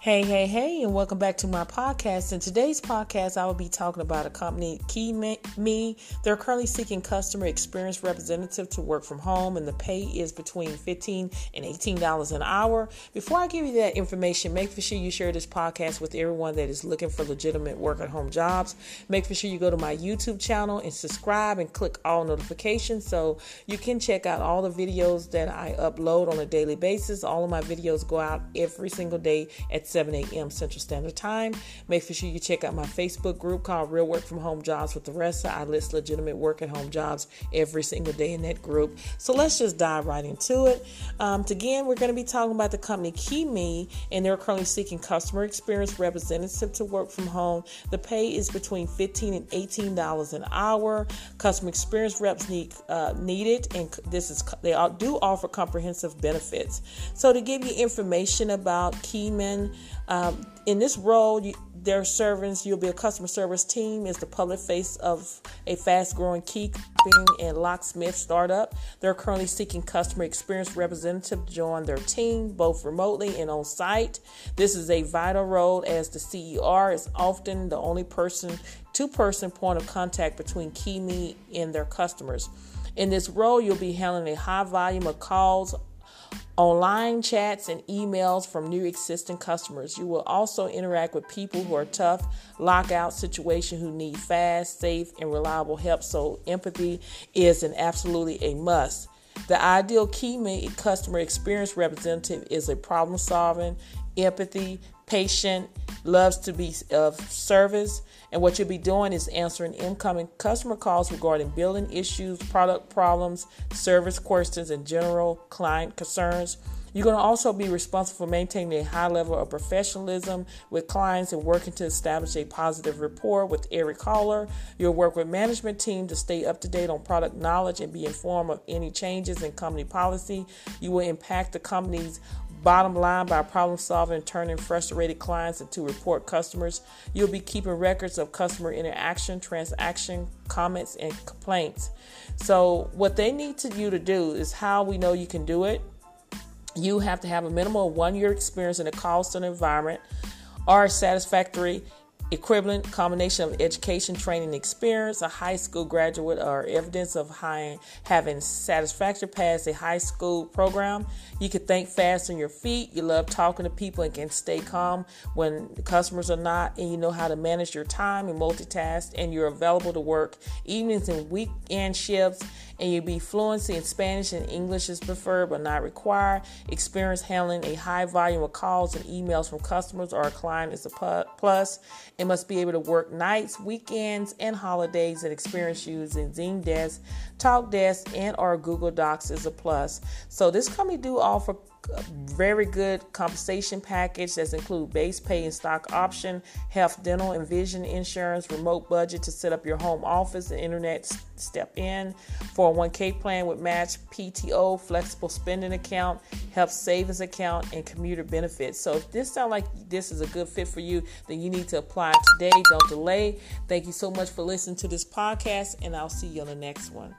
Hey, hey, hey, and welcome back to my podcast. In today's podcast, I will be talking about a company, KeyMe. They're currently seeking customer experience representative to work from home, and the pay is between 15 and $18 an hour. Before I give you that information, make sure you share this podcast with everyone that is looking for legitimate work at home jobs. Make sure you go to my YouTube channel and subscribe and click all notifications so you can check out all the videos that I upload on a daily basis. All of my videos go out every single day at 7 a.m. Central Standard Time. Make sure you check out my Facebook group called Real Work from Home Jobs with the rest. I list legitimate work at home jobs every single day in that group. So let's just dive right into it. Um, again, we're going to be talking about the company KeyMe, and they're currently seeking customer experience representative to work from home. The pay is between 15 and 18 dollars an hour. Customer experience reps need uh, needed, and this is they do offer comprehensive benefits. So to give you information about Keyman, um, in this role, you, their servants, you'll be a customer service team, is the public face of a fast growing key and locksmith startup. They're currently seeking customer experience representative to join their team, both remotely and on site. This is a vital role as the CER is often the only person, two person point of contact between KeyMe and their customers. In this role, you'll be handling a high volume of calls online chats and emails from new existing customers. You will also interact with people who are tough, lockout situation who need fast, safe, and reliable help. So empathy is an absolutely a must. The ideal key customer experience representative is a problem solving, empathy, patient, loves to be of service. And what you'll be doing is answering incoming customer calls regarding billing issues, product problems, service questions, and general client concerns. You're going to also be responsible for maintaining a high level of professionalism with clients and working to establish a positive rapport with every caller. You'll work with management team to stay up to date on product knowledge and be informed of any changes in company policy. You will impact the company's Bottom line, by problem solving turning frustrated clients into report customers, you'll be keeping records of customer interaction, transaction, comments, and complaints. So, what they need to you to do is how we know you can do it. You have to have a minimum of one year experience in a call center environment or satisfactory equivalent combination of education, training, experience, a high school graduate, or evidence of high, having satisfactory passed a high school program. You can think fast on your feet. You love talking to people and can stay calm when customers are not, and you know how to manage your time and multitask, and you're available to work evenings and weekend shifts and you be fluency in Spanish and English is preferred but not required. Experience handling a high volume of calls and emails from customers or a client is a plus. It must be able to work nights, weekends, and holidays and experience using Zendesk, Talk desk, and or Google Docs is a plus. So this company do offer very good compensation package that include base pay and stock option, health, dental, and vision insurance, remote budget to set up your home office, and internet step in, 401k plan with match, PTO, flexible spending account, health savings account, and commuter benefits. So if this sounds like this is a good fit for you, then you need to apply today. Don't delay. Thank you so much for listening to this podcast, and I'll see you on the next one.